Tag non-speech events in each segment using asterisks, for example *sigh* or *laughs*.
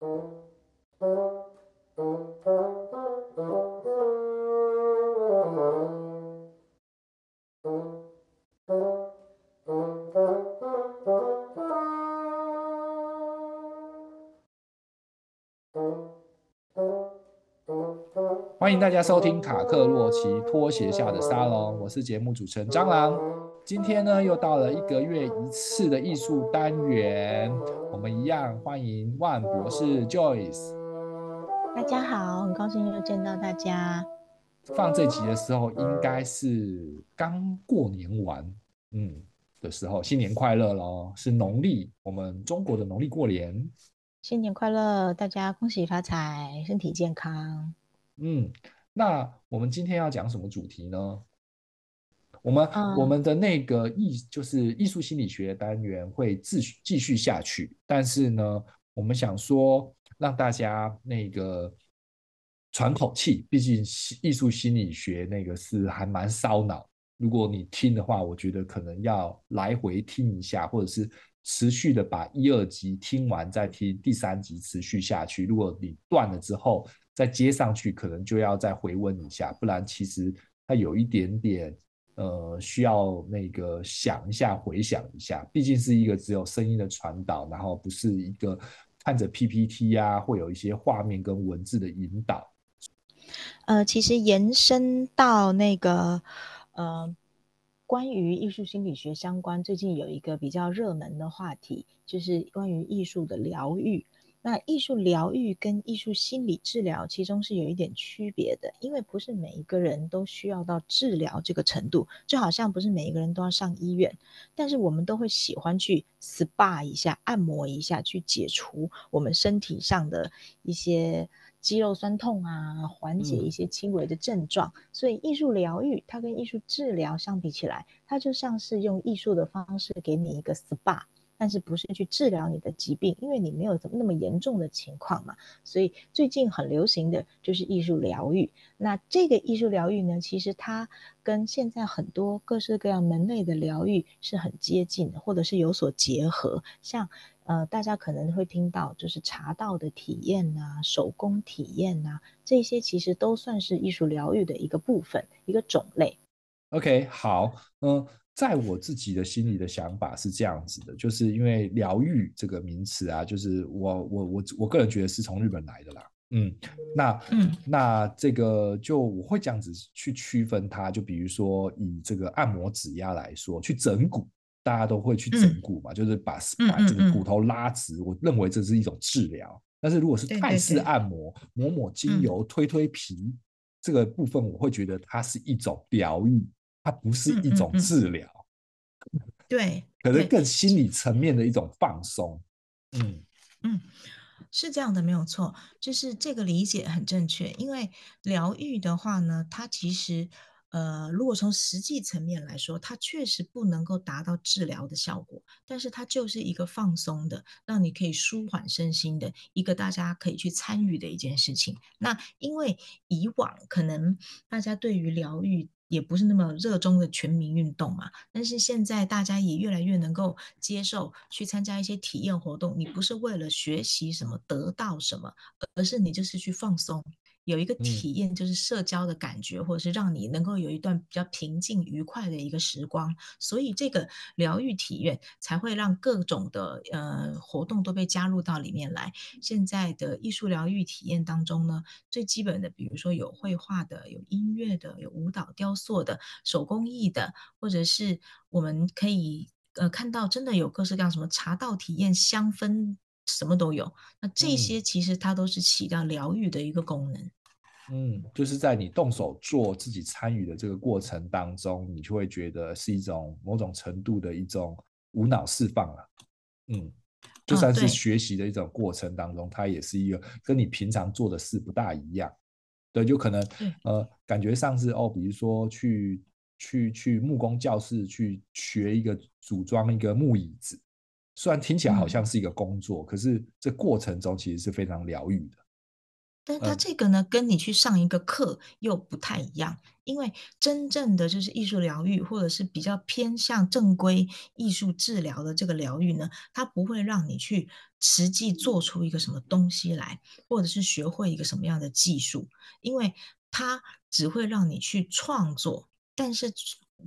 欢迎大家收听卡克洛奇拖鞋下的沙龙，我是节目主持人蟑螂。今天呢，又到了一个月一次的艺术单元，我们一样欢迎万博士 Joyce。大家好，很高兴又见到大家。放这集的时候，应该是刚过年完，嗯的时候，新年快乐喽！是农历我们中国的农历过年，新年快乐，大家恭喜发财，身体健康。嗯，那我们今天要讲什么主题呢？我们、嗯、我们的那个艺就是艺术心理学单元会继续继续下去，但是呢，我们想说让大家那个喘口气，毕竟艺术心理学那个是还蛮烧脑。如果你听的话，我觉得可能要来回听一下，或者是持续的把一二集听完再听第三集，持续下去。如果你断了之后，再接上去，可能就要再回温一下，不然其实它有一点点呃需要那个想一下、回想一下，毕竟是一个只有声音的传导，然后不是一个看着 PPT 啊，会有一些画面跟文字的引导。呃，其实延伸到那个呃关于艺术心理学相关，最近有一个比较热门的话题，就是关于艺术的疗愈。那艺术疗愈跟艺术心理治疗其中是有一点区别的，因为不是每一个人都需要到治疗这个程度，就好像不是每一个人都要上医院，但是我们都会喜欢去 SPA 一下、按摩一下，去解除我们身体上的一些肌肉酸痛啊，缓解一些轻微的症状。嗯。所以艺术疗愈它跟艺术治疗相比起来，它就像是用艺术的方式给你一个 SPA。但是不是去治疗你的疾病，因为你没有怎么那么严重的情况嘛，所以最近很流行的就是艺术疗愈。那这个艺术疗愈呢，其实它跟现在很多各式各样门类的疗愈是很接近的，或者是有所结合。像呃，大家可能会听到就是茶道的体验啊，手工体验啊，这些其实都算是艺术疗愈的一个部分，一个种类。OK，好，嗯。在我自己的心里的想法是这样子的，就是因为疗愈这个名词啊，就是我我我我个人觉得是从日本来的啦，嗯，那嗯那这个就我会这样子去区分它，就比如说以这个按摩指压来说，去整骨，大家都会去整骨嘛，嗯、就是把把这个骨头拉直，嗯嗯嗯，我认为这是一种治疗。但是如果是泰式按摩，对对对，抹抹精油，推推皮，嗯，这个部分我会觉得它是一种疗愈。它不是一种治疗，嗯嗯嗯，对，可能更心理层面的一种放松。嗯嗯，是这样的，没有错，就是这个理解很正确。因为疗愈的话呢，它其实呃，如果从实际层面来说，它确实不能够达到治疗的效果，但是它就是一个放松的，让你可以舒缓身心的一个大家可以去参与的一件事情。那因为以往可能大家对于疗愈也不是那么热衷的全民运动嘛，但是现在大家也越来越能够接受去参加一些体验活动。你不是为了学习什么得到什么，而是你就是去放松。有一个体验，就是社交的感觉，嗯，或者是让你能够有一段比较平静愉快的一个时光，所以这个疗愈体验才会让各种的呃活动都被加入到里面来。现在的艺术疗愈体验当中呢，最基本的，比如说有绘画的、有音乐的、有舞蹈、雕塑的、手工艺的，或者是我们可以呃看到真的有各式各样什么茶道体验、香氛什么都有。那这些其实它都是起到疗愈的一个功能。嗯，就是在你动手做自己参与的这个过程当中，你就会觉得是一种某种程度的一种无脑释放了。嗯，就算是学习的一种过程当中，哦，它也是一个跟你平常做的事不大一样。对，就可能呃，感觉上是哦，比如说去去去木工教室去学一个组装一个木椅子，虽然听起来好像是一个工作，嗯，可是这过程中其实是非常疗愈的。但它这个呢，跟你去上一个课又不太一样，因为真正的就是艺术疗愈，或者是比较偏向正规艺术治疗的这个疗愈呢，它不会让你去实际做出一个什么东西来，或者是学会一个什么样的技术，因为它只会让你去创作，但是。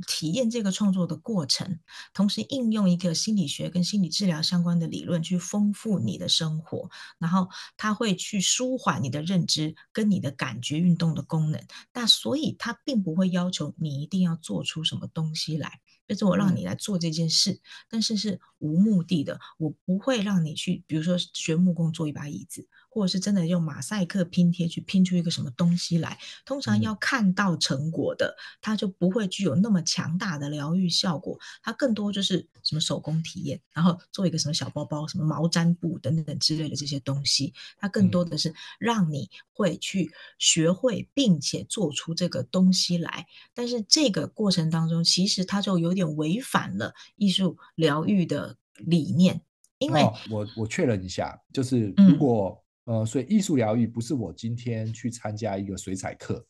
体验这个创作的过程，同时应用一个心理学跟心理治疗相关的理论去丰富你的生活，然后它会去舒缓你的认知跟你的感觉运动的功能。那所以它并不会要求你一定要做出什么东西来，就是我让你来做这件事，嗯、但是是无目的的，我不会让你去，比如说学木工做一把椅子。或者是真的用马赛克拼贴去拼出一个什么东西来，通常要看到成果的，它就不会具有那么强大的疗愈效果。它更多就是什么手工体验，然后做一个什么小包包、什么毛毡布等等之类的这些东西。它更多的是让你会去学会并且做出这个东西来。但是这个过程当中，其实它就有点违反了艺术疗愈的理念，因为、哦、我我确认一下，就是如果、嗯。呃，所以艺术疗愈不是我今天去参加一个水彩课，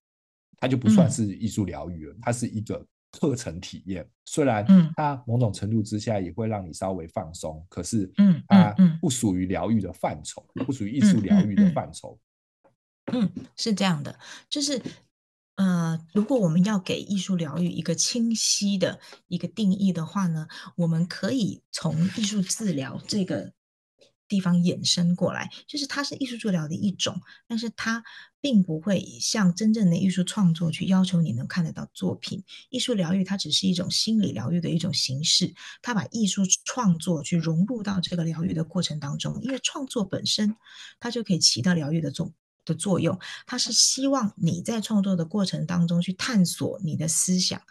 它就不算是艺术疗愈了，嗯、它是一个课程体验。虽然它某种程度之下也会让你稍微放松，可是它不属于疗愈的范畴，不属于艺术疗愈的范畴。嗯，是这样的，就是呃，如果我们要给艺术疗愈一个清晰的一个定义的话呢，我们可以从艺术治疗这个。地方衍生过来，就是它是艺术治疗的一种，但是它并不会像真正的艺术创作去要求你能看得到作品。艺术疗愈它只是一种心理疗愈的一种形式，它把艺术创作去融入到这个疗愈的过程当中，因为创作本身它就可以起到疗愈的作的作用。它是希望你在创作的过程当中去探索你的思想。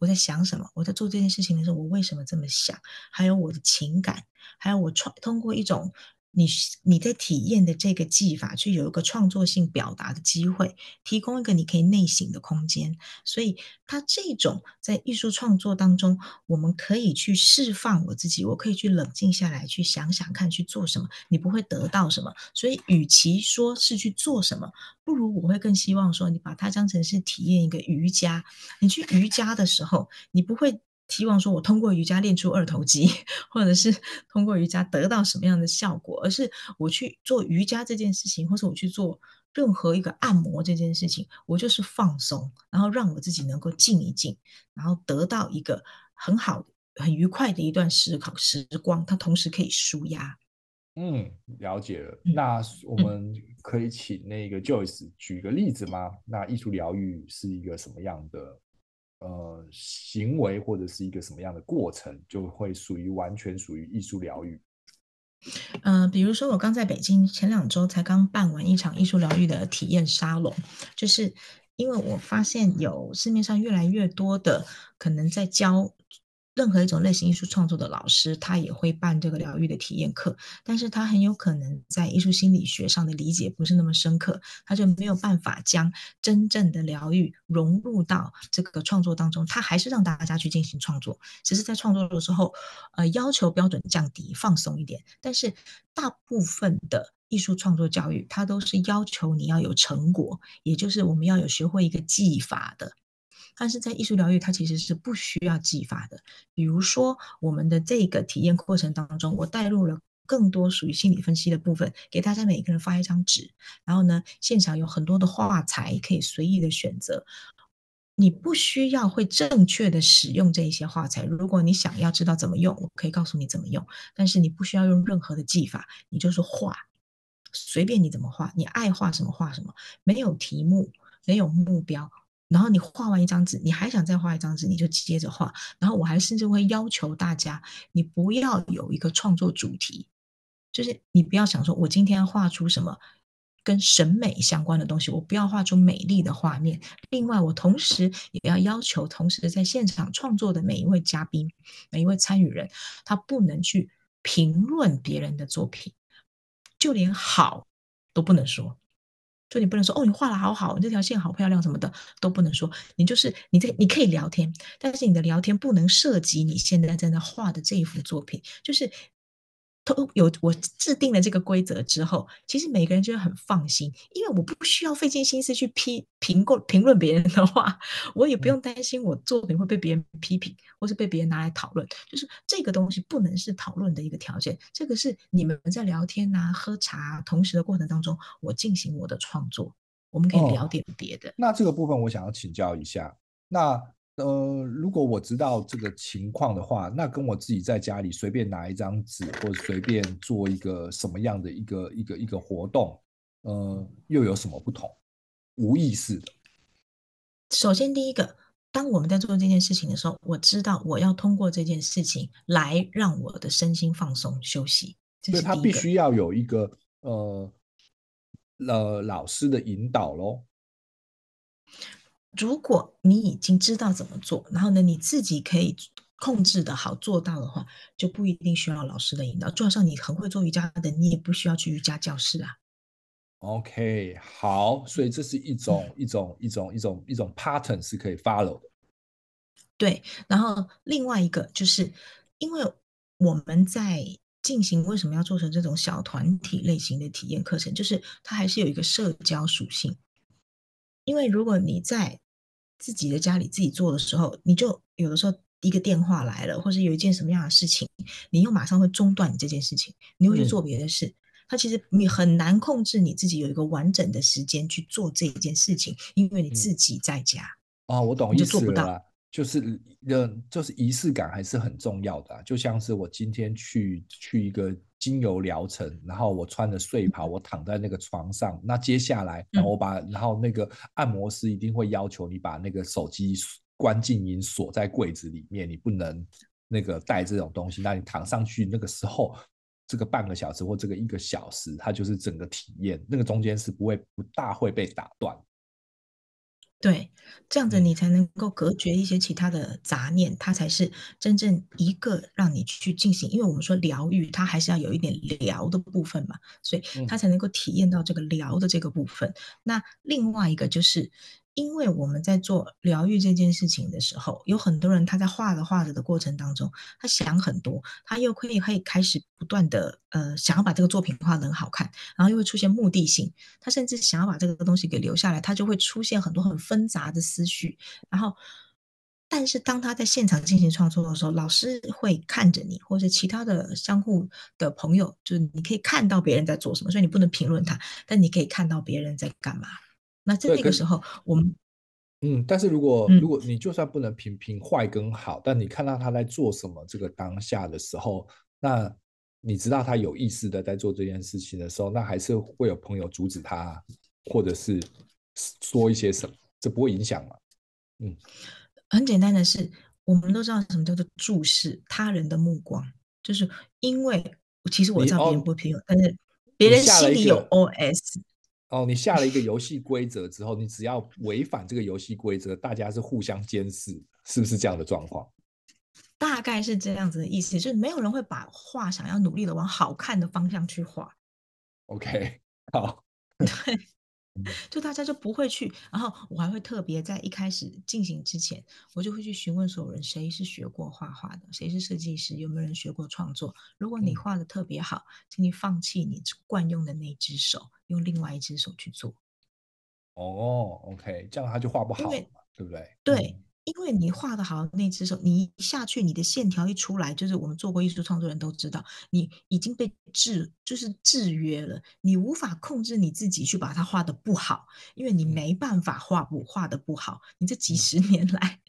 我在想什么？我在做这件事情的时候，我为什么这么想？还有我的情感，还有我创通过一种你你在体验的这个技法，去有一个创作性表达的机会，提供一个你可以内省的空间。所以，它这种在艺术创作当中，我们可以去释放我自己，我可以去冷静下来，去想想看去做什么。你不会得到什么，所以与其说是去做什么。不如我会更希望说，你把它当成是体验一个瑜伽。你去瑜伽的时候，你不会期望说我通过瑜伽练出二头肌，或者是 *laughs* 通过瑜伽得到什么样的效果，而是我去做瑜伽这件事情，或者我去做任何一个按摩这件事情，我就是放松，然后让我自己能够静一静，然后得到一个很好、很愉快的一段思考时光，它同时可以舒压。嗯，了解了。那我们可以请那个 Joyce 举个例子吗？那艺术疗愈是一个什么样的呃行为，或者是一个什么样的过程，就会属于完全属于艺术疗愈？嗯、呃，比如说我刚在北京前两周才刚办完一场艺术疗愈的体验沙龙，就是因为我发现有市面上越来越多的可能在教。任何一种类型艺术创作的老师，他也会办这个疗愈的体验课，但是他很有可能在艺术心理学上的理解不是那么深刻，他就没有办法将真正的疗愈融入到这个创作当中。他还是让大家去进行创作，只是在创作的时候，呃，要求标准降低，放松一点。但是大部分的艺术创作教育，它都是要求你要有成果，也就是我们要有学会一个技法的。但是在艺术疗愈，它其实是不需要技法的。比如说，我们的这个体验过程当中，我带入了更多属于心理分析的部分，给大家每个人发一张纸，然后呢，现场有很多的画材可以随意的选择。你不需要会正确的使用这一些画材，如果你想要知道怎么用，我可以告诉你怎么用。但是你不需要用任何的技法，你就是画，随便你怎么画，你爱画什么画什么，没有题目，没有目标。然后你画完一张纸，你还想再画一张纸，你就接着画。然后我还甚至会要求大家，你不要有一个创作主题，就是你不要想说，我今天要画出什么跟审美相关的东西，我不要画出美丽的画面。另外，我同时也要要求，同时在现场创作的每一位嘉宾、每一位参与人，他不能去评论别人的作品，就连好都不能说。就你不能说哦，你画的好好，你这条线好漂亮什么的都不能说。你就是你这你可以聊天，但是你的聊天不能涉及你现在正在画的这一幅作品。就是都有我制定了这个规则之后，其实每个人就会很放心，因为我不需要费尽心思去批评过评论别人的话，*laughs* 我也不用担心我作品会被别人批评，或是被别人拿来讨论。就是这个东西不能是讨论的一个条件，这个是你们在聊天啊、喝茶、啊、同时的过程当中，我进行我的创作，我们可以聊点别的。哦，那这个部分我想要请教一下，那。呃，如果我知道这个情况的话，那跟我自己在家里随便拿一张纸，或者随便做一个什么样的一个一个一个活动，呃，又有什么不同？无意识的。首先，第一个，当我们在做这件事情的时候，我知道我要通过这件事情来让我的身心放松休息。所以，他必须要有一个呃呃老师的引导喽。如果你已经知道怎么做，然后呢，你自己可以控制的好做到的话，就不一定需要老师的引导。就好像你很会做瑜伽的，你也不需要去瑜伽教室啊。OK，好，所以这是一种、嗯、一种一种一种一种 pattern 是可以 follow 的。对，然后另外一个就是，因为我们在进行为什么要做成这种小团体类型的体验课程，就是它还是有一个社交属性。因为如果你在自己的家里自己做的时候，你就有的时候一个电话来了，或是有一件什么样的事情，你又马上会中断你这件事情，你会去做别的事。嗯、它其实你很难控制你自己有一个完整的时间去做这一件事情，因为你自己在家。嗯、哦，我懂意思了，就做不到。就是呃，就是仪式感还是很重要的、啊。就像是我今天去去一个精油疗程，然后我穿着睡袍，我躺在那个床上。那接下来，然后我把，然后那个按摩师一定会要求你把那个手机关静音，锁在柜子里面，你不能那个带这种东西。那你躺上去那个时候，这个半个小时或这个一个小时，它就是整个体验，那个中间是不会不大会被打断。对，这样子你才能够隔绝一些其他的杂念，它才是真正一个让你去进行。因为我们说疗愈，它还是要有一点疗的部分嘛，所以它才能够体验到这个疗的这个部分。那另外一个就是。因为我们在做疗愈这件事情的时候，有很多人他在画着画着的过程当中，他想很多，他又可以可以开始不断的呃想要把这个作品画得很好看，然后又会出现目的性，他甚至想要把这个东西给留下来，他就会出现很多很纷杂的思绪。然后，但是当他在现场进行创作的时候，老师会看着你，或者其他的相互的朋友，就是你可以看到别人在做什么，所以你不能评论他，但你可以看到别人在干嘛。那在这个时候，我们嗯，但是如果、嗯、如果你就算不能评评坏跟好，但你看到他在做什么，这个当下的时候，那你知道他有意识的在做这件事情的时候，那还是会有朋友阻止他，或者是说一些什么，这不会影响吗？嗯，很简单的是，我们都知道什么叫做注视他人的目光，就是因为其实我知道别人不会评论，但是别人心里有 OS。哦，你下了一个游戏规则之后，你只要违反这个游戏规则，大家是互相监视，是不是这样的状况？大概是这样子的意思，就是没有人会把画想要努力的往好看的方向去画。OK，好，*laughs* 对。就大家就不会去，然后我还会特别在一开始进行之前，我就会去询问所有人，谁是学过画画的，谁是设计师，有没有人学过创作？如果你画的特别好，请你放弃你惯用的那只手，用另外一只手去做。哦，OK，这样他就画不好了，对不对？对。嗯因为你画的好，那只手你一下去，你的线条一出来，就是我们做过艺术创作人都知道，你已经被制，就是制约了，你无法控制你自己去把它画的不好，因为你没办法画不画的不好，你这几十 *laughs* 年来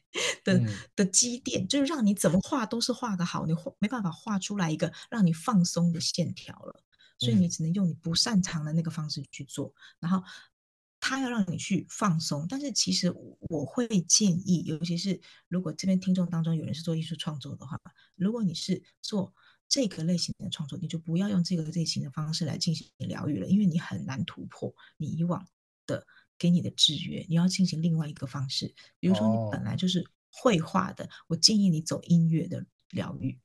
的、嗯、的积淀，就是让你怎么画都是画的好，你画没办法画出来一个让你放松的线条了，所以你只能用你不擅长的那个方式去做，然后。他要让你去放松，但是其实我会建议，尤其是如果这边听众当中有人是做艺术创作的话，如果你是做这个类型的创作，你就不要用这个类型的方式来进行疗愈了，因为你很难突破你以往的给你的制约。你要进行另外一个方式，比如说你本来就是绘画的，我建议你走音乐的疗愈。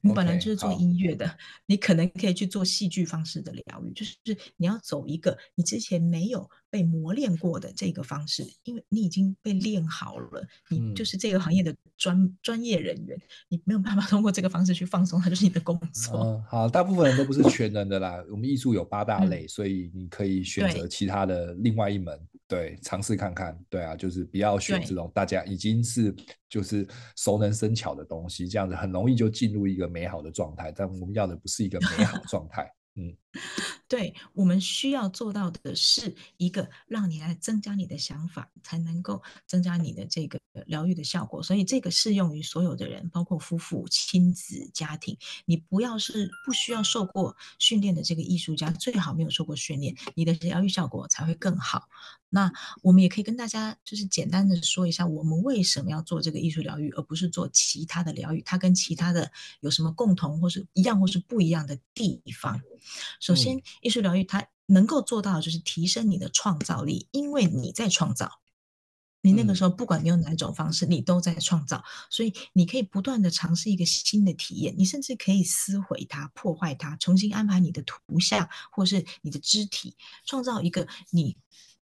你本来就是做音乐的，你可能可以去做戏剧方式的疗愈，就是你要走一个你之前没有被磨练过的这个方式，因为你已经被练好了，你就是这个行业的专、嗯、专业人员，你没有办法通过这个方式去放松，它就是你的工作。嗯，好，大部分人都不是全能的啦。我们艺术有八大类，嗯、所以你可以选择其他的另外一门，对，尝试看看。对啊，就是不要选这种大家已经是就是熟能生巧的东西，这样子很容易就进入一个美好的状态。但我们要的不是一个美好状态。嗯，对，我们需要做到的是一个让你来增加你的想法，才能够增加你的这个疗愈的效果。所以这个适用于所有的人，包括夫妇、亲子、家庭。你不要是不需要受过训练的这个艺术家，最好没有受过训练，你的疗愈效果才会更好。那我们也可以跟大家就是简单的说一下，我们为什么要做这个艺术疗愈，而不是做其他的疗愈？它跟其他的有什么共同，或是一样，或是不一样的地方？首先，艺术疗愈它能够做到的就是提升你的创造力，因为你在创造。你那个时候不管你用哪种方式，你都在创造，所以你可以不断的尝试一个新的体验。你甚至可以撕毁它、破坏它，重新安排你的图像或是你的肢体，创造一个你。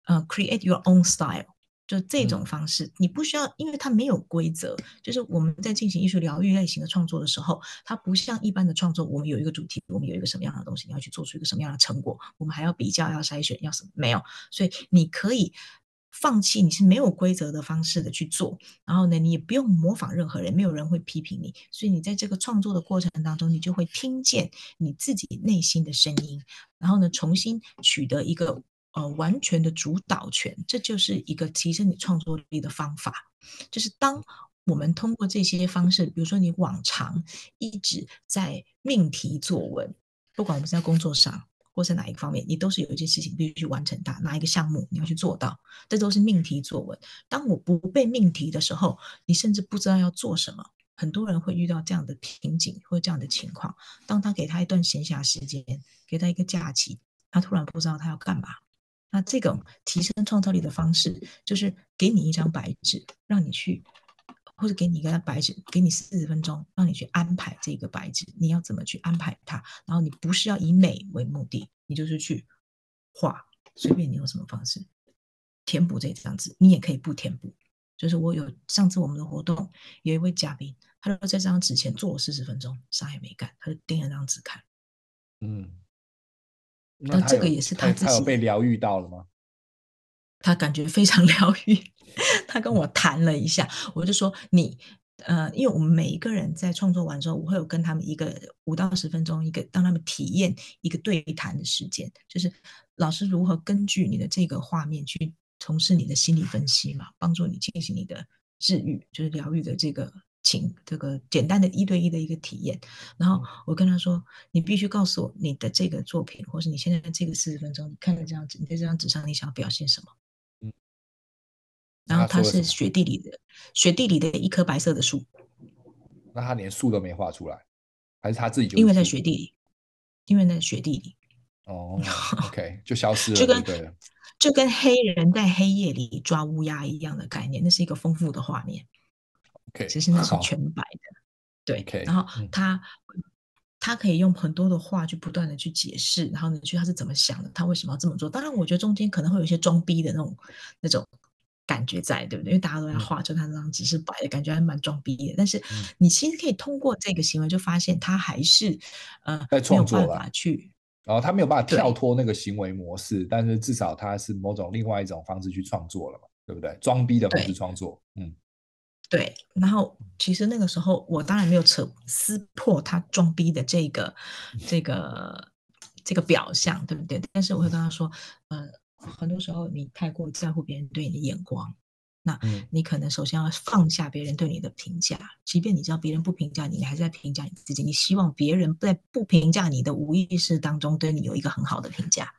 呃、uh，create your own style，就这种方式，嗯，你不需要，因为它没有规则。就是我们在进行艺术疗愈类型的创作的时候，它不像一般的创作，我们有一个主题，我们有一个什么样的东西，你要去做出一个什么样的成果，我们还要比较，要筛选，要什么？没有，所以你可以放弃，你是没有规则的方式的去做，然后呢，你也不用模仿任何人，没有人会批评你，所以你在这个创作的过程当中，你就会听见你自己内心的声音，然后呢，重新取得一个。呃，完全的主导权，这就是一个提升你创作力的方法。就是当我们通过这些方式，比如说你往常一直在命题作文，不管我们在工作上或是哪一个方面，你都是有一件事情必须去完成它，哪一个项目你要去做到，这都是命题作文。当我不被命题的时候，你甚至不知道要做什么。很多人会遇到这样的瓶颈或这样的情况。当他给他一段闲暇时间，给他一个假期，他突然不知道他要干嘛。那这种提升创造力的方式，就是给你一张白纸，让你去，或者给你一个白纸，给你四十分钟，让你去安排这个白纸，你要怎么去安排它？然后你不是要以美为目的，你就是去画，随便你用什么方式填补这张纸，你也可以不填补。就是我有上次我们的活动，有一位嘉宾，他就在这张纸前坐了四十分钟，啥也没干，他就盯着那张纸看，嗯。那这个也是他自己被疗愈到了吗？*laughs* 他感觉非常疗愈。*laughs* 他跟我谈了一下，我就说你呃，因为我们每一个人在创作完之后，我会有跟他们一个五到十分钟一个让他们体验一个对谈的时间，就是老师如何根据你的这个画面去从事你的心理分析嘛，帮助你进行你的治愈，就是疗愈的这个。请这个简单的一对一的一个体验，然后我跟他说：“你必须告诉我你的这个作品，或是你现在的这个四十分钟，你看着这张纸，你在这张纸上你想要表现什么？”嗯，然后他是雪地里的雪地里的一棵白色的树，那他连树都没画出来，还是他自己就因为在雪地里，因为在雪地里。哦，OK 就消失 *laughs* 了，就跟对就跟黑人在黑夜里抓乌鸦一样的概念，那是一个丰富的画面。Okay, 其实那是全白的，对。Okay, 然后他、嗯、他可以用很多的话去不断的去解释，然后你，去他是怎么想的，他为什么要这么做？当然，我觉得中间可能会有一些装逼的那种那种感觉在，对不对？因为大家都在画，就他那张纸是白的，感觉还蛮装逼的。但是你其实可以通过这个行为，就发现他还是呃没有办法去，然后他没有办法跳脱那个行为模式，但是至少他是某种另外一种方式去创作了嘛，对不对？装逼的方式创作，嗯。对，然后其实那个时候我当然没有扯撕破他装逼的这个这个这个表象，对不对？但是我会跟他说，呃，很多时候你太过在乎别人对你的眼光，那你可能首先要放下别人对你的评价，即便你知道别人不评价你，你还是在评价你自己。你希望别人在不评价你的无意识当中对你有一个很好的评价，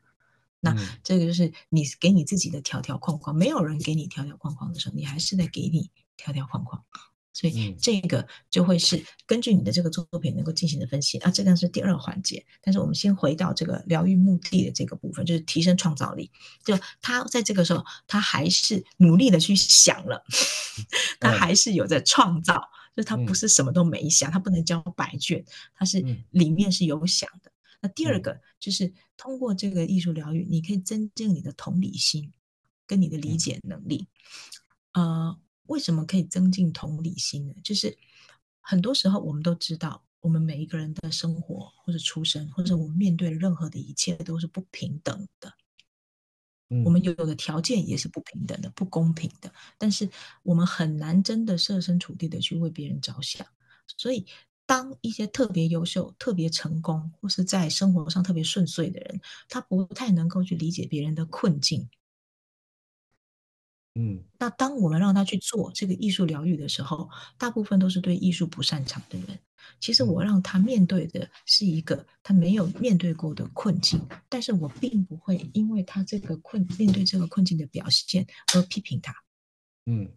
那这个就是你给你自己的条条框框。没有人给你条条框框的时候，你还是在给你。条条框框，所以这个就会是根据你的这个作品能够进行的分析啊，这个是第二个环节。但是我们先回到这个疗愈目的的这个部分，就是提升创造力。就他在这个时候，他还是努力的去想了，*laughs* 他还是有在创造，就他不是什么都没想，他不能交白卷，他是里面是有想的。那第二个就是通过这个艺术疗愈，你可以增进你的同理心跟你的理解能力，呃。为什么可以增进同理心呢？就是很多时候我们都知道，我们每一个人的生活或者出生，或者我们面对的任何的一切都是不平等的。嗯，我们有的条件也是不平等的、不公平的。但是我们很难真的设身处地的去为别人着想。所以，当一些特别优秀、特别成功，或是在生活上特别顺遂的人，他不太能够去理解别人的困境。嗯，那当我们让他去做这个艺术疗愈的时候，大部分都是对艺术不擅长的人。其实我让他面对的是一个他没有面对过的困境，但是我并不会因为他这个困面对这个困境的表现而批评他。嗯，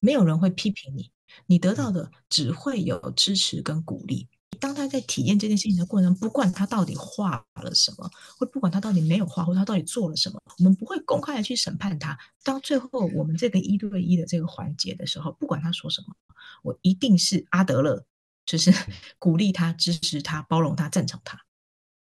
没有人会批评你，你得到的只会有支持跟鼓励。当他在体验这件事情的过程，不管他到底画了什么，或不管他到底没有画，或他到底做了什么，我们不会公开的去审判他。到最后，我们这个一对一的这个环节的时候，不管他说什么，我一定是阿德勒，就是 *laughs* 鼓励他、支持他、包容他、赞成他。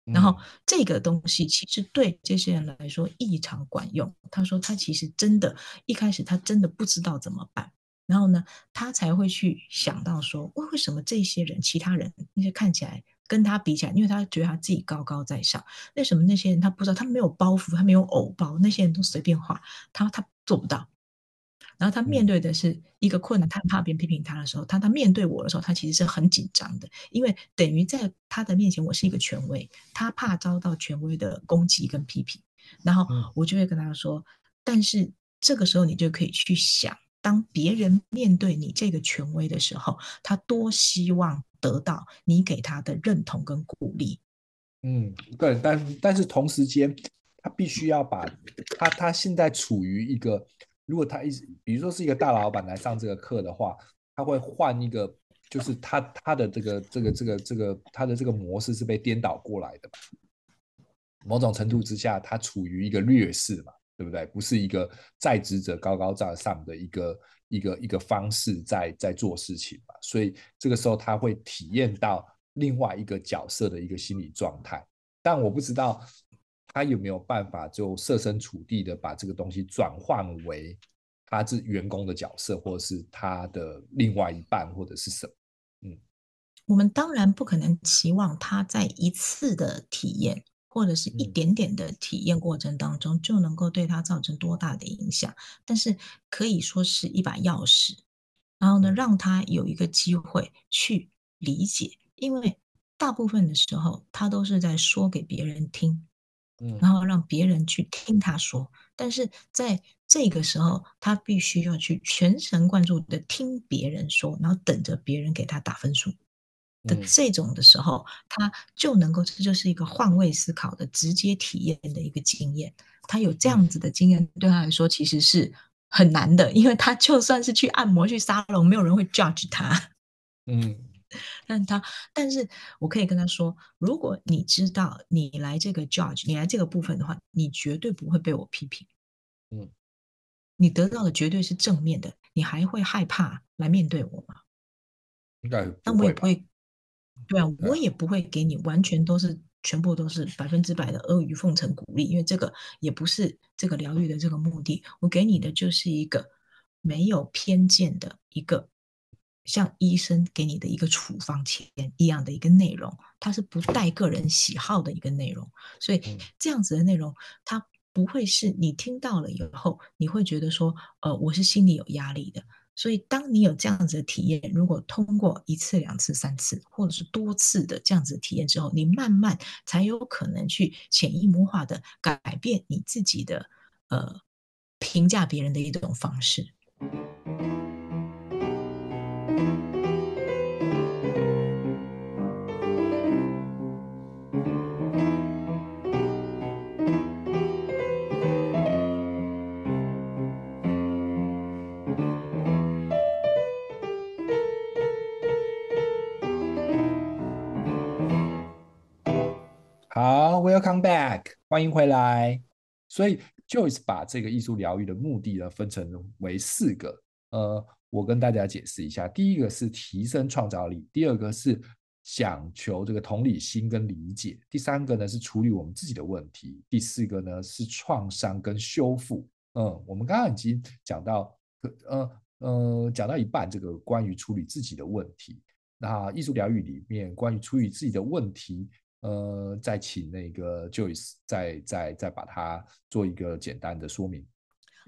然后这个东西其实对这些人来说异常管用。他说他其实真的，一开始他真的不知道怎么办。然后呢，他才会去想到说，为为什么这些人、其他人那些看起来跟他比起来，因为他觉得他自己高高在上，为什么那些人他不知道，他没有包袱，他没有偶包，那些人都随便画，他他做不到。然后他面对的是一个困难，他怕别人批评他的时候，他他面对我的时候，他其实是很紧张的，因为等于在他的面前，我是一个权威，他怕遭到权威的攻击跟批评。然后我就会跟他说，但是这个时候你就可以去想。当别人面对你这个权威的时候，他多希望得到你给他的认同跟鼓励。嗯，对，但但是同时间，他必须要把他他现在处于一个，如果他一，比如说是一个大老板来上这个课的话，他会换一个，就是他他的这个这个这个这个他的这个模式是被颠倒过来的。某种程度之下，他处于一个劣势嘛。对不对？不是一个在职者高高在上的一个一个一个方式在在做事情吧，所以这个时候他会体验到另外一个角色的一个心理状态，但我不知道他有没有办法就设身处地的把这个东西转换为他是员工的角色，或者是他的另外一半，或者是什么？嗯，我们当然不可能期望他在一次的体验。或者是一点点的体验过程当中，就能够对他造成多大的影响？但是可以说是一把钥匙，然后呢，让他有一个机会去理解，因为大部分的时候他都是在说给别人听，然后让别人去听他说，但是在这个时候，他必须要去全神贯注的听别人说，然后等着别人给他打分数。的这种的时候，他就能够，这就是一个换位思考的直接体验的一个经验。他有这样子的经验，对他来说其实是很难的，因为他就算是去按摩、去沙龙，没有人会 judge 他。嗯，*laughs* 但他，但是我可以跟他说，如果你知道你来这个 judge，你来这个部分的话，你绝对不会被我批评。嗯，你得到的绝对是正面的，你还会害怕来面对我吗？应该，那我也不会。对啊，我也不会给你完全都是全部都是百分之百的阿谀奉承鼓励，因为这个也不是这个疗愈的这个目的。我给你的就是一个没有偏见的一个像医生给你的一个处方签一样的一个内容，它是不带个人喜好的一个内容，所以这样子的内容它不会是你听到了以后你会觉得说，呃，我是心里有压力的。所以，当你有这样子的体验，如果通过一次、两次、三次，或者是多次的这样子的体验之后，你慢慢才有可能去潜移默化的改变你自己的呃评价别人的一种方式。欢迎回来。所以 Joyce 把这个艺术疗愈的目的呢，分成为四个。呃，我跟大家解释一下，第一个是提升创造力，第二个是讲求这个同理心跟理解，第三个呢是处理我们自己的问题，第四个呢是创伤跟修复。嗯，我们刚刚已经讲到，呃呃，讲到一半，这个关于处理自己的问题。那艺术疗愈里面关于处理自己的问题，呃，再请那个 Joyce 再再再把它做一个简单的说明。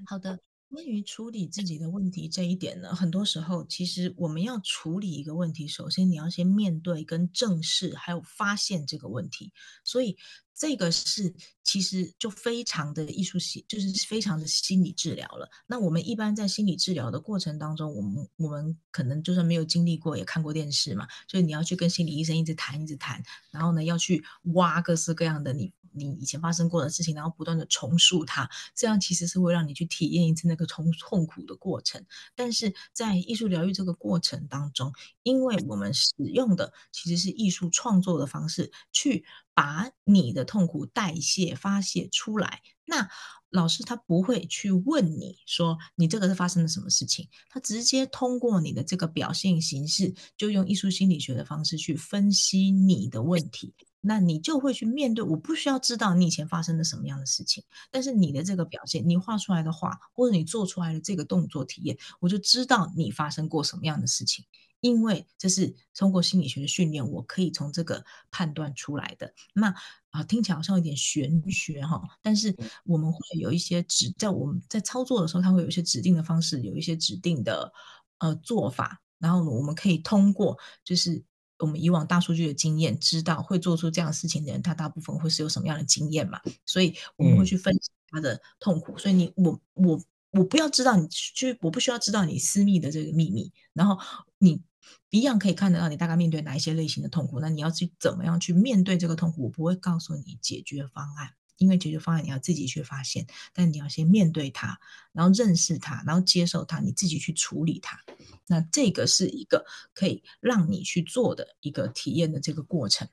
好的。关于处理自己的问题这一点呢，很多时候其实我们要处理一个问题，首先你要先面对跟正视，还有发现这个问题。所以这个是其实就非常的艺术性，就是非常的心理治疗了。那我们一般在心理治疗的过程当中，我们我们可能就算没有经历过，也看过电视嘛，所以你要去跟心理医生一直谈，一直谈，然后呢要去挖各式各样的你。你以前发生过的事情，然后不断的重塑它，这样其实是会让你去体验一次那个痛痛苦的过程。但是在艺术疗愈这个过程当中，因为我们使用的其实是艺术创作的方式，去把你的痛苦代谢发泄出来。那老师他不会去问你说你这个是发生了什么事情，他直接通过你的这个表现形式，就用艺术心理学的方式去分析你的问题。那你就会去面对，我不需要知道你以前发生了什么样的事情，但是你的这个表现，你画出来的画，或者你做出来的这个动作体验，我就知道你发生过什么样的事情，因为这是通过心理学的训练，我可以从这个判断出来的。那啊，听起来好像有点玄学哈，但是我们会有一些指，在我们在操作的时候，它会有一些指定的方式，有一些指定的呃做法，然后我们可以通过就是。我们以往大数据的经验，知道会做出这样的事情的人，他大部分会是有什么样的经验嘛？所以我们会去分析他的痛苦。嗯、所以你我我我不要知道你去，我不需要知道你私密的这个秘密。然后你一样可以看得到你大概面对哪一些类型的痛苦。那你要去怎么样去面对这个痛苦？我不会告诉你解决方案。因为解决方案你要自己去发现，但你要先面对它，然后认识它，然后接受它，你自己去处理它。那这个是一个可以让你去做的一个体验的这个过程。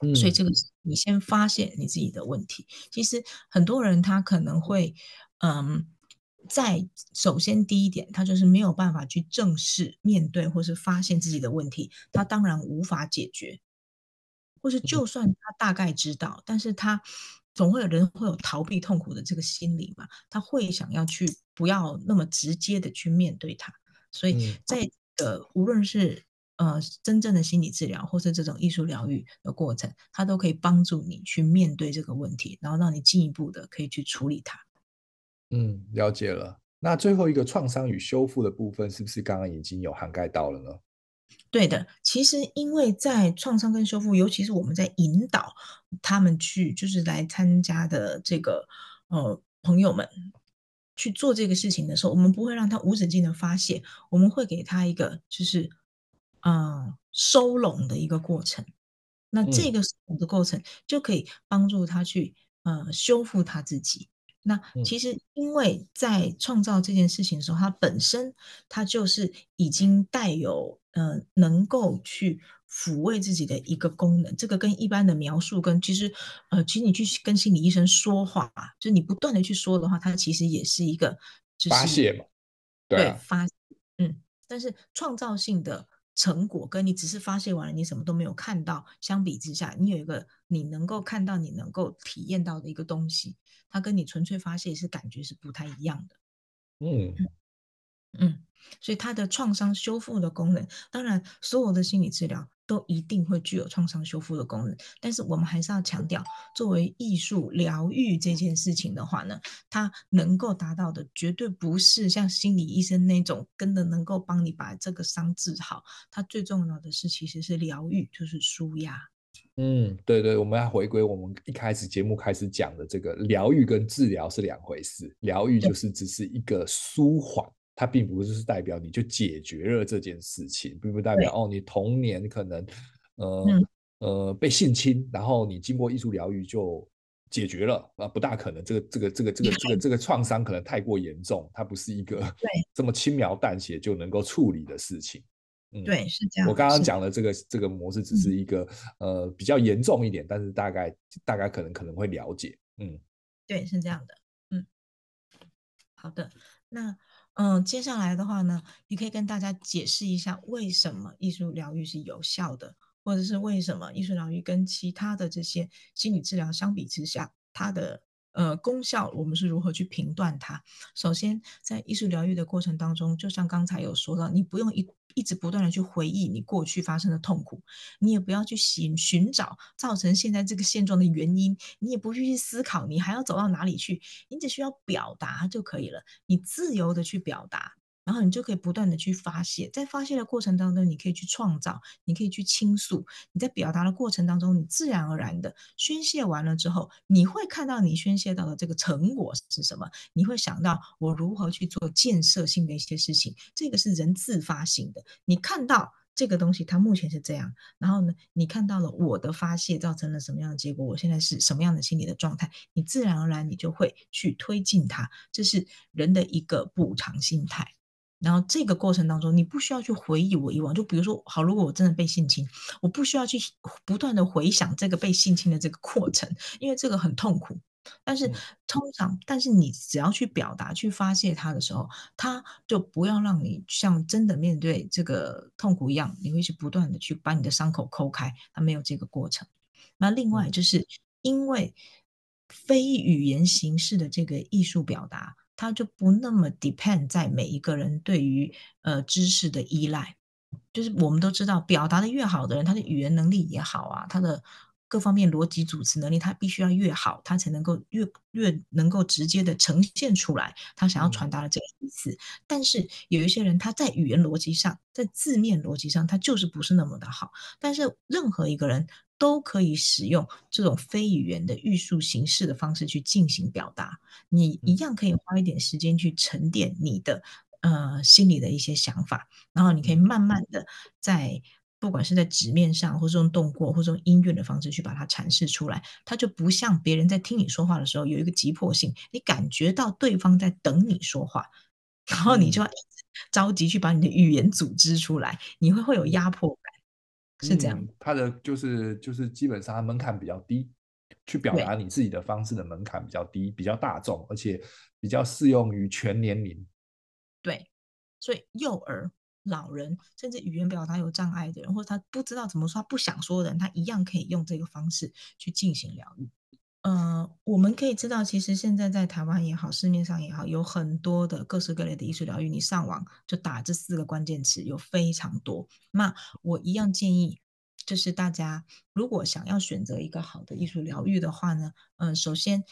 嗯，所以这个你先发现你自己的问题。其实很多人他可能会，嗯，在首先第一点，他就是没有办法去正视、面对或是发现自己的问题，他当然无法解决，或是就算他大概知道，但是他。总会有人会有逃避痛苦的这个心理嘛，他会想要去不要那么直接的去面对它，所以在呃无论是呃真正的心理治疗或是这种艺术疗愈的过程，它都可以帮助你去面对这个问题，然后让你进一步的可以去处理它。嗯，了解了。那最后一个创伤与修复的部分，是不是刚刚已经有涵盖到了呢？对的，其实因为在创伤跟修复，尤其是我们在引导他们去，就是来参加的这个呃朋友们去做这个事情的时候，我们不会让他无止境的发泄，我们会给他一个就是嗯、呃、收拢的一个过程。那这个收拢的过程就可以帮助他去呃修复他自己。那其实，因为在创造这件事情的时候，它本身它就是已经带有呃能够去抚慰自己的一个功能。这个跟一般的描述跟其实呃，其实你去跟心理医生说话，就是你不断的去说的话，它其实也是一个就是发泄嘛，对啊，对，发嗯，但是创造性的。成果跟你只是发泄完了，你什么都没有看到。相比之下，你有一个你能够看到、你能够体验到的一个东西，它跟你纯粹发泄是感觉是不太一样的。嗯嗯，所以它的创伤修复的功能，当然所有的心理治疗。都一定会具有创伤修复的功能，但是我们还是要强调，作为艺术疗愈这件事情的话呢，它能够达到的绝对不是像心理医生那种真的能够帮你把这个伤治好。它最重要的是其实是疗愈，就是舒压。嗯，对对，我们要回归我们一开始节目开始讲的这个疗愈跟治疗是两回事，疗愈就是只是一个舒缓。它并不是代表你就解决了这件事情，并不代表哦，你童年可能呃、嗯、呃被性侵，然后你经过艺术疗愈就解决了啊，不大可能。这个这个这个这个这个这个创伤可能太过严重，它不是一个 *laughs* 这么轻描淡写就能够处理的事情。嗯，对，是这样。我刚刚讲的这个这个模式只是一个、嗯、呃比较严重一点，但是大概大概可能可能会了解。嗯，对，是这样的。嗯，好的。那嗯，接下来的话呢，你可以跟大家解释一下为什么艺术疗愈是有效的，或者是为什么艺术疗愈跟其他的这些心理治疗相比之下，它的。呃，功效我们是如何去评断它？首先，在艺术疗愈的过程当中，就像刚才有说到，你不用一一直不断的去回忆你过去发生的痛苦，你也不要去寻寻找造成现在这个现状的原因，你也不去思考你还要走到哪里去，你只需要表达就可以了，你自由的去表达。然后你就可以不断的去发泄，在发泄的过程当中，你可以去创造，你可以去倾诉。你在表达的过程当中，你自然而然的宣泄完了之后，你会看到你宣泄到的这个成果是什么？你会想到我如何去做建设性的一些事情。这个是人自发性的。你看到这个东西，它目前是这样，然后呢，你看到了我的发泄造成了什么样的结果？我现在是什么样的心理的状态？你自然而然你就会去推进它。这是人的一个补偿心态。然后这个过程当中，你不需要去回忆我以往，就比如说，好，如果我真的被性侵，我不需要去不断的回想这个被性侵的这个过程，因为这个很痛苦。但是通常，但是你只要去表达、去发泄它的时候，它就不要让你像真的面对这个痛苦一样，你会去不断的去把你的伤口抠开，它没有这个过程。那另外就是因为非语言形式的这个艺术表达。他就不那么 depend 在每一个人对于呃知识的依赖，就是我们都知道，表达的越好的人，他的语言能力也好啊，他的各方面逻辑组织能力，他必须要越好，他才能够越越能够直接的呈现出来他想要传达的这个意思。嗯。但是有一些人，他在语言逻辑上，在字面逻辑上，他就是不是那么的好。但是任何一个人。都可以使用这种非语言的艺术形式的方式去进行表达，你一样可以花一点时间去沉淀你的呃心里的一些想法，然后你可以慢慢的在不管是在纸面上，或是用动过，或是用音乐的方式去把它阐释出来，它就不像别人在听你说话的时候有一个急迫性，你感觉到对方在等你说话，然后你就要着急去把你的语言组织出来，你会会有压迫感。是这样，嗯、它的就是就是基本上它门槛比较低，去表达你自己的方式的门槛比较低，比较大众，而且比较适用于全年龄。对，所以幼儿、老人，甚至语言表达有障碍的人，或者他不知道怎么说、他不想说的人，他一样可以用这个方式去进行疗愈。呃，我们可以知道，其实现在在台湾也好，市面上也好，有很多的各式各类的艺术疗愈。你上网就打这四个关键词，有非常多。那我一样建议，就是大家如果想要选择一个好的艺术疗愈的话呢，嗯、呃，首先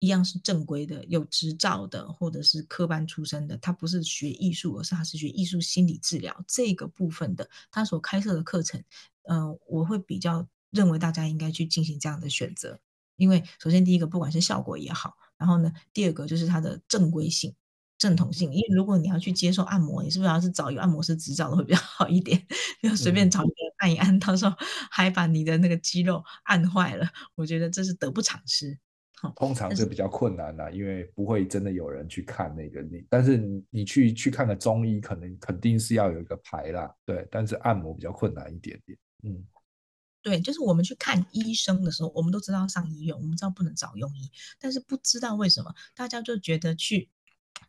一样是正规的、有执照的，或者是科班出身的。他不是学艺术，而是他是学艺术心理治疗这个部分的。他所开设的课程，嗯、我会比较认为大家应该去进行这样的选择。因为首先第一个，不管是效果也好，然后呢，第二个就是它的正规性、正统性。因为如果你要去接受按摩，你是不是要是找一个按摩师执照的会比较好一点？不 *laughs* 要随便找一个人按一按，到时候还把你的那个肌肉按坏了，我觉得这是得不偿失。通常是比较困难的，因为不会真的有人去看那个你，但是你你去去看个中医，可能肯定是要有一个牌啦，对。但是按摩比较困难一点点，嗯。对，就是我们去看医生的时候，我们都知道上医院，我们知道不能找庸医，但是不知道为什么大家就觉得去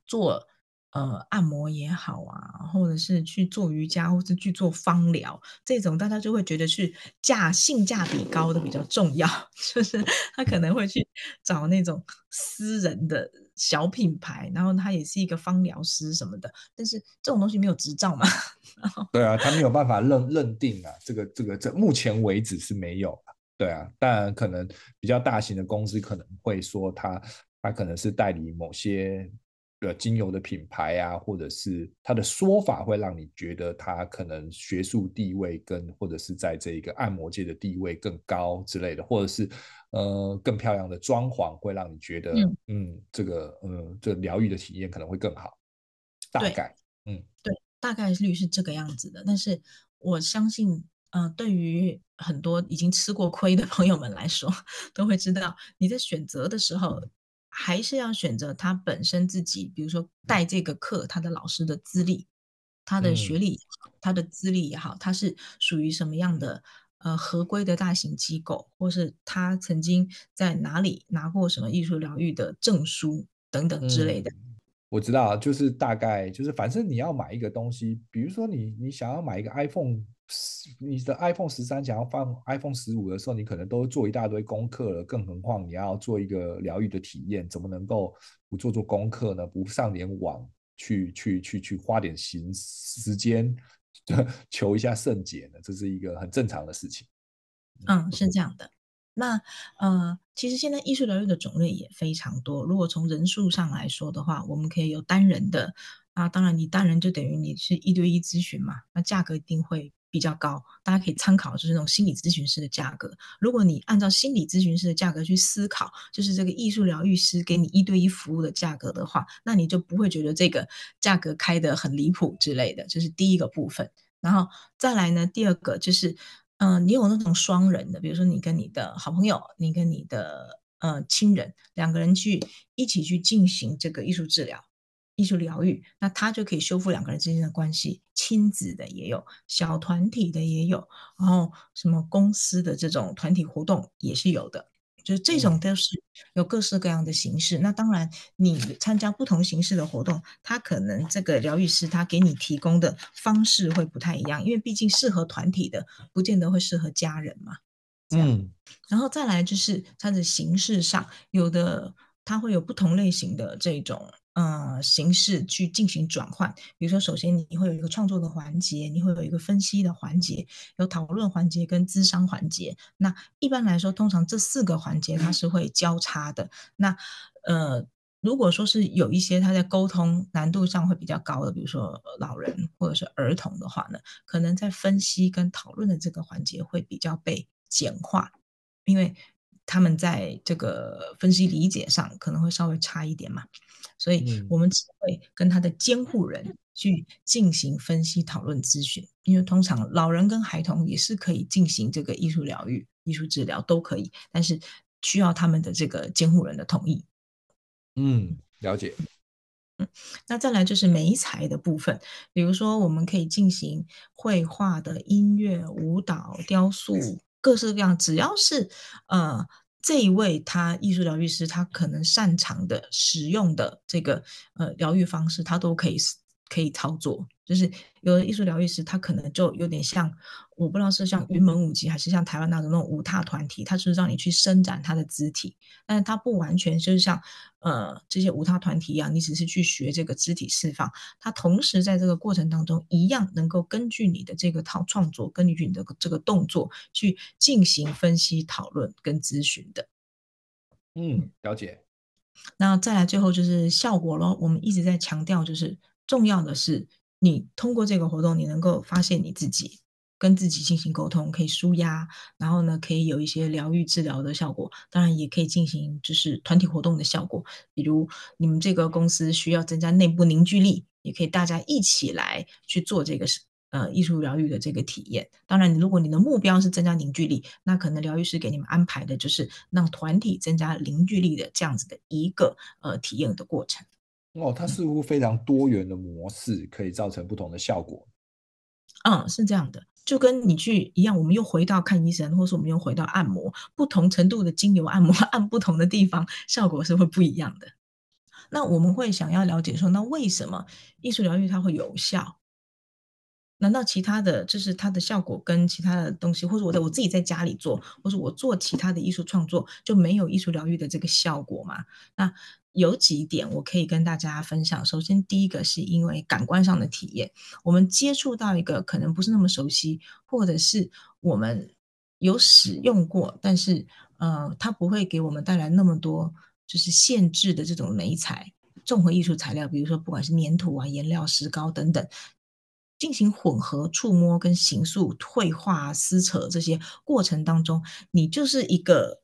做呃按摩也好啊，或者是去做瑜伽，或者去做芳疗这种，大家就会觉得是价性价比高的比较重要，*laughs* 就是他可能会去找那种私人的。小品牌，然后他也是一个芳疗师什么的，但是这种东西没有执照嘛？对啊，他没有办法认认定啊，这个这个这目前为止是没有。对啊，当然可能比较大型的公司可能会说他他可能是代理某些。呃，精油的品牌啊，或者是它的说法，会让你觉得它可能学术地位跟或者是在这一个按摩界的地位更高之类的，或者是呃更漂亮的装潢，会让你觉得嗯，嗯，这个嗯这疗愈的体验可能会更好。大概嗯对，大概率是这个样子的。但是我相信，呃，对于很多已经吃过亏的朋友们来说，都会知道你在选择的时候。还是要选择他本身自己，比如说带这个课，他的老师的资历，他的学历他的资历也好，他是属于什么样的呃合规的大型机构，或是他曾经在哪里拿过什么艺术疗愈的证书等等之类的。嗯，我知道，就是大概就是反正你要买一个东西，比如说你你想要买一个 iPhone。你的 iPhone 十三想要放 iPhone 十五的时候，你可能都做一大堆功课了，更何况你要做一个疗愈的体验，怎么能够不做做功课呢？不上点网去去去去花点心时间求一下圣解呢？这是一个很正常的事情。嗯，是这样的。那呃，其实现在艺术疗愈的种类也非常多。如果从人数上来说的话，我们可以有单人的啊，当然你单人就等于你是一对一咨询嘛，那价格一定会。比较高，大家可以参考，就是那种心理咨询师的价格。如果你按照心理咨询师的价格去思考，就是这个艺术疗愈师给你一对一服务的价格的话，那你就不会觉得这个价格开得很离谱之类的。这，是第一个部分。然后再来呢，第二个就是，嗯、你有那种双人的，比如说你跟你的好朋友，你跟你的呃亲人两个人去一起去进行这个艺术治疗。艺术疗愈，那它就可以修复两个人之间的关系。亲子的也有，小团体的也有，然后什么公司的这种团体活动也是有的，就是这种都是有各式各样的形式。那当然，你参加不同形式的活动，他可能这个疗愈师他给你提供的方式会不太一样，因为毕竟适合团体的，不见得会适合家人嘛。嗯，然后再来就是它的形式上，有的它会有不同类型的这种。呃，形式去进行转换，比如说，首先你会有一个创作的环节，你会有一个分析的环节，有讨论环节跟咨商环节。那一般来说，通常这四个环节它是会交叉的。那呃，如果说是有一些他在沟通难度上会比较高的，比如说老人或者是儿童的话呢，可能在分析跟讨论的这个环节会比较被简化，因为他们在这个分析理解上可能会稍微差一点嘛。所以我们只会跟他的监护人去进行分析、讨论、咨询，因为通常老人跟孩童也是可以进行这个艺术疗愈、艺术治疗都可以，但是需要他们的这个监护人的同意。嗯，了解。嗯，那再来就是媒材的部分，比如说我们可以进行绘画的、音乐、舞蹈、雕塑，各式各样，只要是呃。这一位他艺术疗愈师，他可能擅长的使用的这个呃疗愈方式，他都可以可以操作。就是有的艺术疗愈师，他可能就有点像，我不知道是像云门舞集，还是像台湾那种那种舞踏团体，他就是让你去伸展他的肢体，但是他不完全就是像呃这些舞踏团体一样，你只是去学这个肢体释放，他同时在这个过程当中一样能够根据你的这个套创作，根据你的这个动作去进行分析、讨论跟咨询的。嗯，了解。那再来最后就是效果咯，我们一直在强调，就是重要的是。你通过这个活动，你能够发现你自己，跟自己进行沟通，可以舒压，然后呢，可以有一些疗愈治疗的效果。当然，也可以进行就是团体活动的效果，比如你们这个公司需要增加内部凝聚力，也可以大家一起来去做这个呃艺术疗愈的这个体验。当然，如果你的目标是增加凝聚力，那可能疗愈师给你们安排的就是让团体增加凝聚力的这样子的一个呃体验的过程。哦，它似乎非常多元的模式，可以造成不同的效果。嗯，是这样的，就跟你去一样，我们又回到看医生，或是我们又回到按摩，不同程度的精油按摩，*laughs* 按不同的地方，效果是会不一样的。那我们会想要了解说，那为什么艺术疗愈它会有效？难道其他的就是它的效果跟其他的东西，或者我在我自己在家里做，或者我做其他的艺术创作，就没有艺术疗愈的这个效果吗？那有几点我可以跟大家分享。首先，第一个是因为感官上的体验，我们接触到一个可能不是那么熟悉，或者是我们有使用过，但是呃，它不会给我们带来那么多就是限制的这种媒材、综合艺术材料，比如说不管是粘土啊、颜料、石膏等等。进行混合触摸跟形塑、绘画、撕扯这些过程当中，你就是一个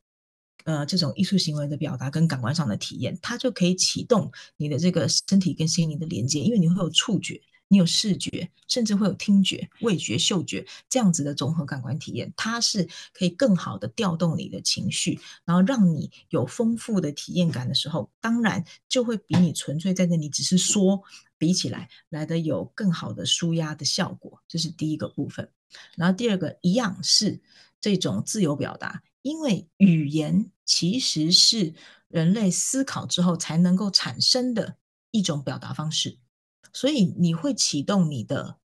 呃这种艺术行为的表达跟感官上的体验，它就可以启动你的这个身体跟心灵的连接，因为你会有触觉。你有视觉，甚至会有听觉、味觉、嗅觉这样子的综合感官体验，它是可以更好的调动你的情绪，然后让你有丰富的体验感的时候，当然就会比你纯粹在那里只是说比起来来得有更好的舒压的效果，这是第一个部分。然后第二个一样是这种自由表达，因为语言其实是人类思考之后才能够产生的一种表达方式，所以你会启动你的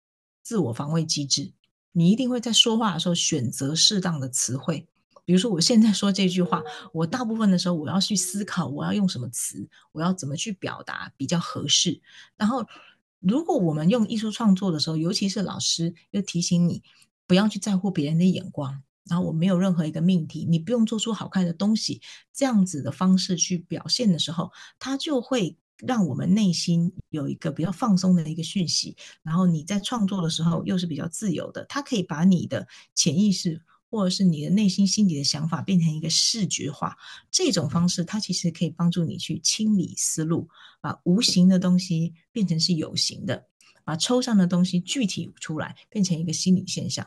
自我防卫机制，你一定会在说话的时候选择适当的词汇。比如说，我现在说这句话，我大部分的时候我要去思考，我要用什么词，我要怎么去表达比较合适。然后，如果我们用艺术创作的时候，尤其是老师又提醒你不要去在乎别人的眼光，然后我没有任何一个命题，你不用做出好看的东西，这样子的方式去表现的时候，它就会让我们内心有一个比较放松的一个讯息。然后你在创作的时候又是比较自由的，它可以把你的潜意识。或者是你的内心心底的想法变成一个视觉化，这种方式它其实可以帮助你去清理思路，把无形的东西变成是有形的，把抽象的东西具体出来，变成一个心理现象，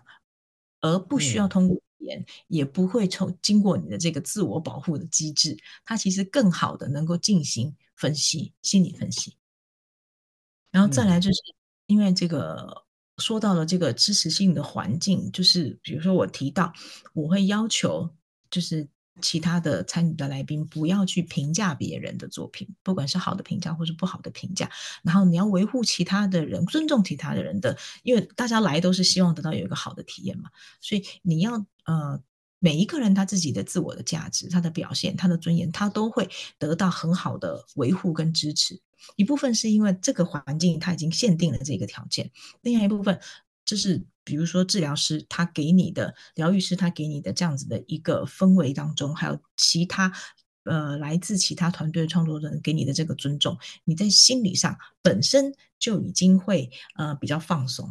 而不需要通过语言，嗯、也不会从经过你的这个自我保护的机制，它其实更好的能够进行分析，心理分析。然后再来就是因为这个。说到了这个支持性的环境，就是比如说我提到，我会要求就是其他的参与的来宾不要去评价别人的作品，不管是好的评价或是不好的评价，然后你要维护其他的人，尊重其他的人的，因为大家来都是希望得到有一个好的体验嘛，所以你要呃。每一个人他自己的自我的价值、他的表现、他的尊严，他都会得到很好的维护跟支持。一部分是因为这个环境他已经限定了这个条件，另外一部分就是比如说治疗师他给你的、疗愈师他给你的这样子的一个氛围当中，还有其他呃来自其他团队创作人给你的这个尊重，你在心理上本身就已经会呃比较放松。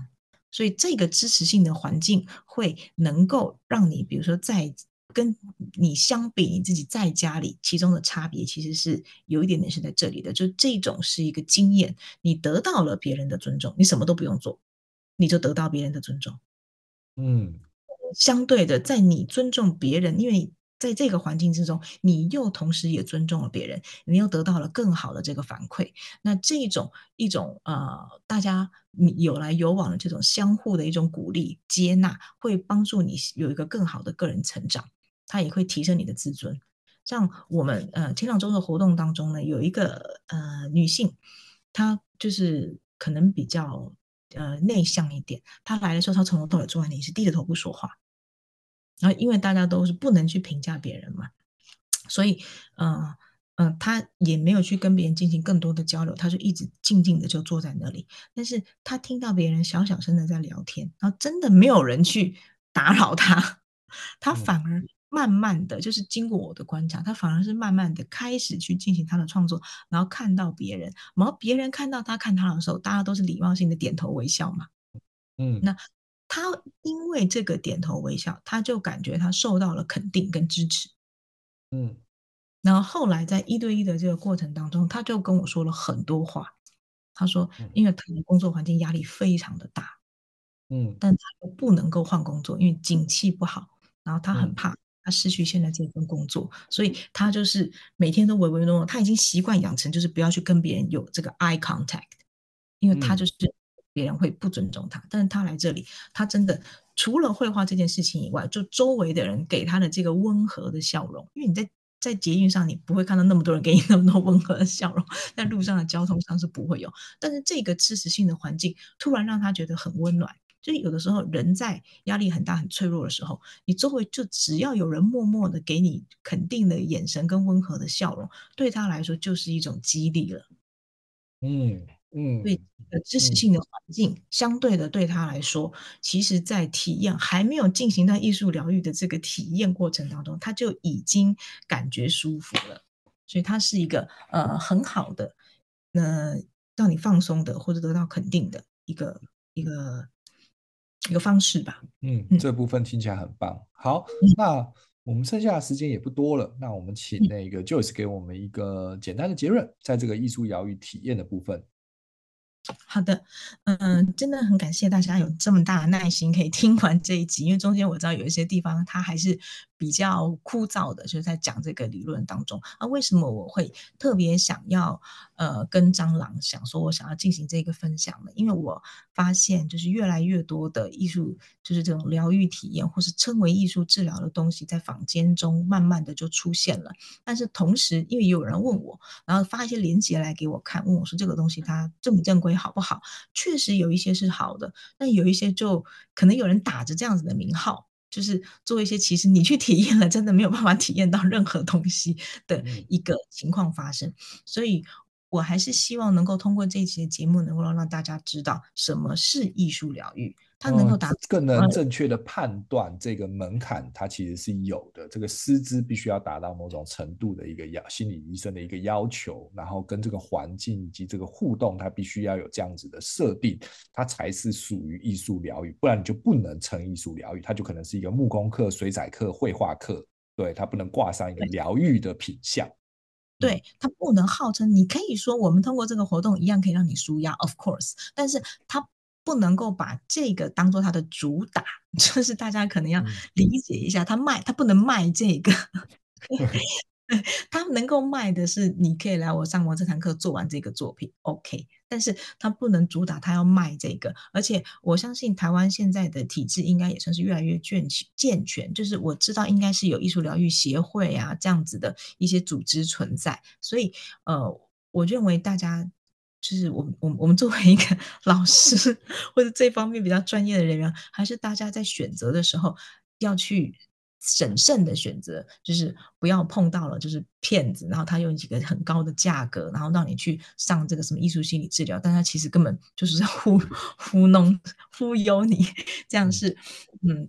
所以这个支持性的环境会能够让你，比如说在跟你相比，你自己在家里其中的差别其实是有一点点是在这里的，就这种是一个经验，你得到了别人的尊重，你什么都不用做，你就得到别人的尊重。嗯，相对的，在你尊重别人，因为。在这个环境之中，你又同时也尊重了别人，你又得到了更好的这个反馈。那这种一种呃，大家有来有往的这种相互的一种鼓励、接纳，会帮助你有一个更好的个人成长。它也会提升你的自尊。像我们呃，前两周的活动当中呢，有一个呃女性，她就是可能比较呃内向一点。他来的时候，他从头到尾坐在那里是低着头不说话。然后，因为大家都是不能去评价别人嘛，所以，嗯、呃、嗯、呃，他也没有去跟别人进行更多的交流，他就一直静静的就坐在那里。但是他听到别人小小声的在聊天，然后真的没有人去打扰他，*laughs* 他反而慢慢的就是经过我的观察，他反而是慢慢的开始去进行他的创作，然后看到别人，然后别人看到他看他的时候，大家都是礼貌性的点头微笑嘛，嗯，那。他因为这个点头微笑，他就感觉他受到了肯定跟支持，嗯，然后后来在一对一的这个过程当中，他就跟我说了很多话。他说，因为他的工作环境压力非常的大，嗯，但他又不能够换工作，因为景气不好，然后他很怕他失去现在这份工作，所以他就是每天都唯唯诺诺，他已经习惯养成就是不要去跟别人有这个 eye contact，因为他就是。别人会不尊重他，但是他来这里，他真的除了绘画这件事情以外，就周围的人给他的这个温和的笑容，因为你在在捷运上，你不会看到那么多人给你那么多温和的笑容，在路上的交通上是不会有，但是这个支持性的环境突然让他觉得很温暖。就有的时候人在压力很大、很脆弱的时候，你周围就只要有人默默的给你肯定的眼神跟温和的笑容，对他来说就是一种激励了。嗯。嗯，对，支持性的环境，嗯、相对的对他来说，其实，在体验还没有进行到艺术疗愈的这个体验过程当中，他就已经感觉舒服了。所以，它是一个呃很好的，呃让你放松的或者得到肯定的一个一个一个方式吧。嗯，这部分听起来很棒。好，那。我们剩下的时间也不多了，那我们请那个 Joyce 给我们一个简单的结论，在这个艺术疗愈体验的部分。好的，嗯，真的很感谢大家有这么大的耐心可以听完这一集，因为中间我知道有一些地方它还是比较枯燥的，就是在讲这个理论当中啊，为什么我会特别想要呃跟张郎想说我想要进行这个分享呢？因为我发现就是越来越多的艺术，就是这种疗愈体验或是称为艺术治疗的东西，在坊间中慢慢的就出现了。但是同时，因为有人问我，然后发一些链接来给我看，问我说这个东西它正不正规，好不好？确实有一些是好的，但有一些就可能有人打着这样子的名号。就是做一些其实你去体验了，真的没有办法体验到任何东西的一个情况发生，所以我还是希望能够通过这一期的节目，能够让大家知道什么是艺术疗愈。他能够达更能正确的判断这个门槛，它其实是有的。这个师资必须要达到某种程度的一个要心理医生的一个要求，然后跟这个环境以及这个互动，它必须要有这样子的设定，它才是属于艺术疗愈。不然你就不能称艺术疗愈，它就可能是一个木工课、水彩课、绘画课，对，它不能挂上一个疗愈的品相。对，它不能号称，你可以说我们通过这个活动一样可以让你舒压，of course，但是它。不能够把这个当做它的主打，*laughs* 就是大家可能要理解一下，他卖他不能卖这个，*laughs* 他能够卖的是你可以来我上完这堂课做完这个作品，OK，但是他不能主打他要卖这个，而且我相信台湾现在的体制应该也算是越来越健健全，就是我知道应该是有艺术疗愈协会啊这样子的一些组织存在，所以呃，我认为大家。就是我们，我们，我们作为一个 *laughs* 老师或者这方面比较专业的人员，还是大家在选择的时候要去审慎的选择，就是不要碰到了就是骗子，然后他用几个很高的价格，然后让你去上这个什么艺术心理治疗，但他其实根本就是在糊 *laughs* 糊弄、*laughs* 忽悠你，这样是，嗯，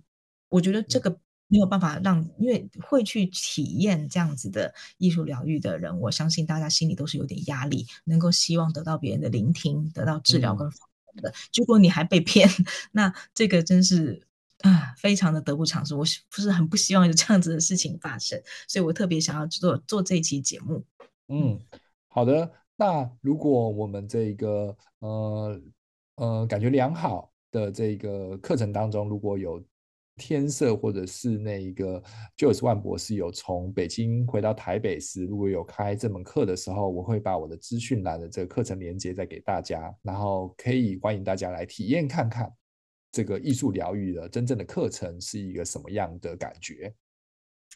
我觉得这个。没有办法让，因为会去体验这样子的艺术疗愈的人，我相信大家心里都是有点压力，能够希望得到别人的聆听，得到治疗跟放松的。结果你还被骗，*laughs* 那这个真是啊，非常的得不偿失。我不是很不希望有这样子的事情发生，所以我特别想要做做这一期节目。嗯，好的。那如果我们这个呃呃感觉良好的这个课程当中，如果有。天色，或者是那一个 Joyce 万博士有从北京回到台北时，如果有开这门课的时候，我会把我的资讯栏的这个课程连接再给大家，然后可以欢迎大家来体验看看这个艺术疗愈的真正的课程是一个什么样的感觉。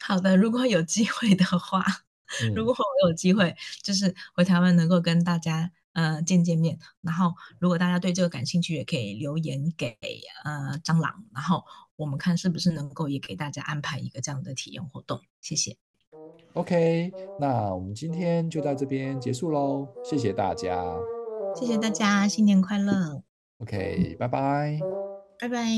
好的，如果有机会的话，*laughs* 嗯、如果我有机会，就是回台湾能够跟大家。呃，见见面，然后如果大家对这个感兴趣，也可以留言给呃蟑螂，然后我们看是不是能够也给大家安排一个这样的体验活动。谢谢。OK，那我们今天就到这边结束喽，谢谢大家，谢谢大家，新年快乐。OK，拜拜，拜拜。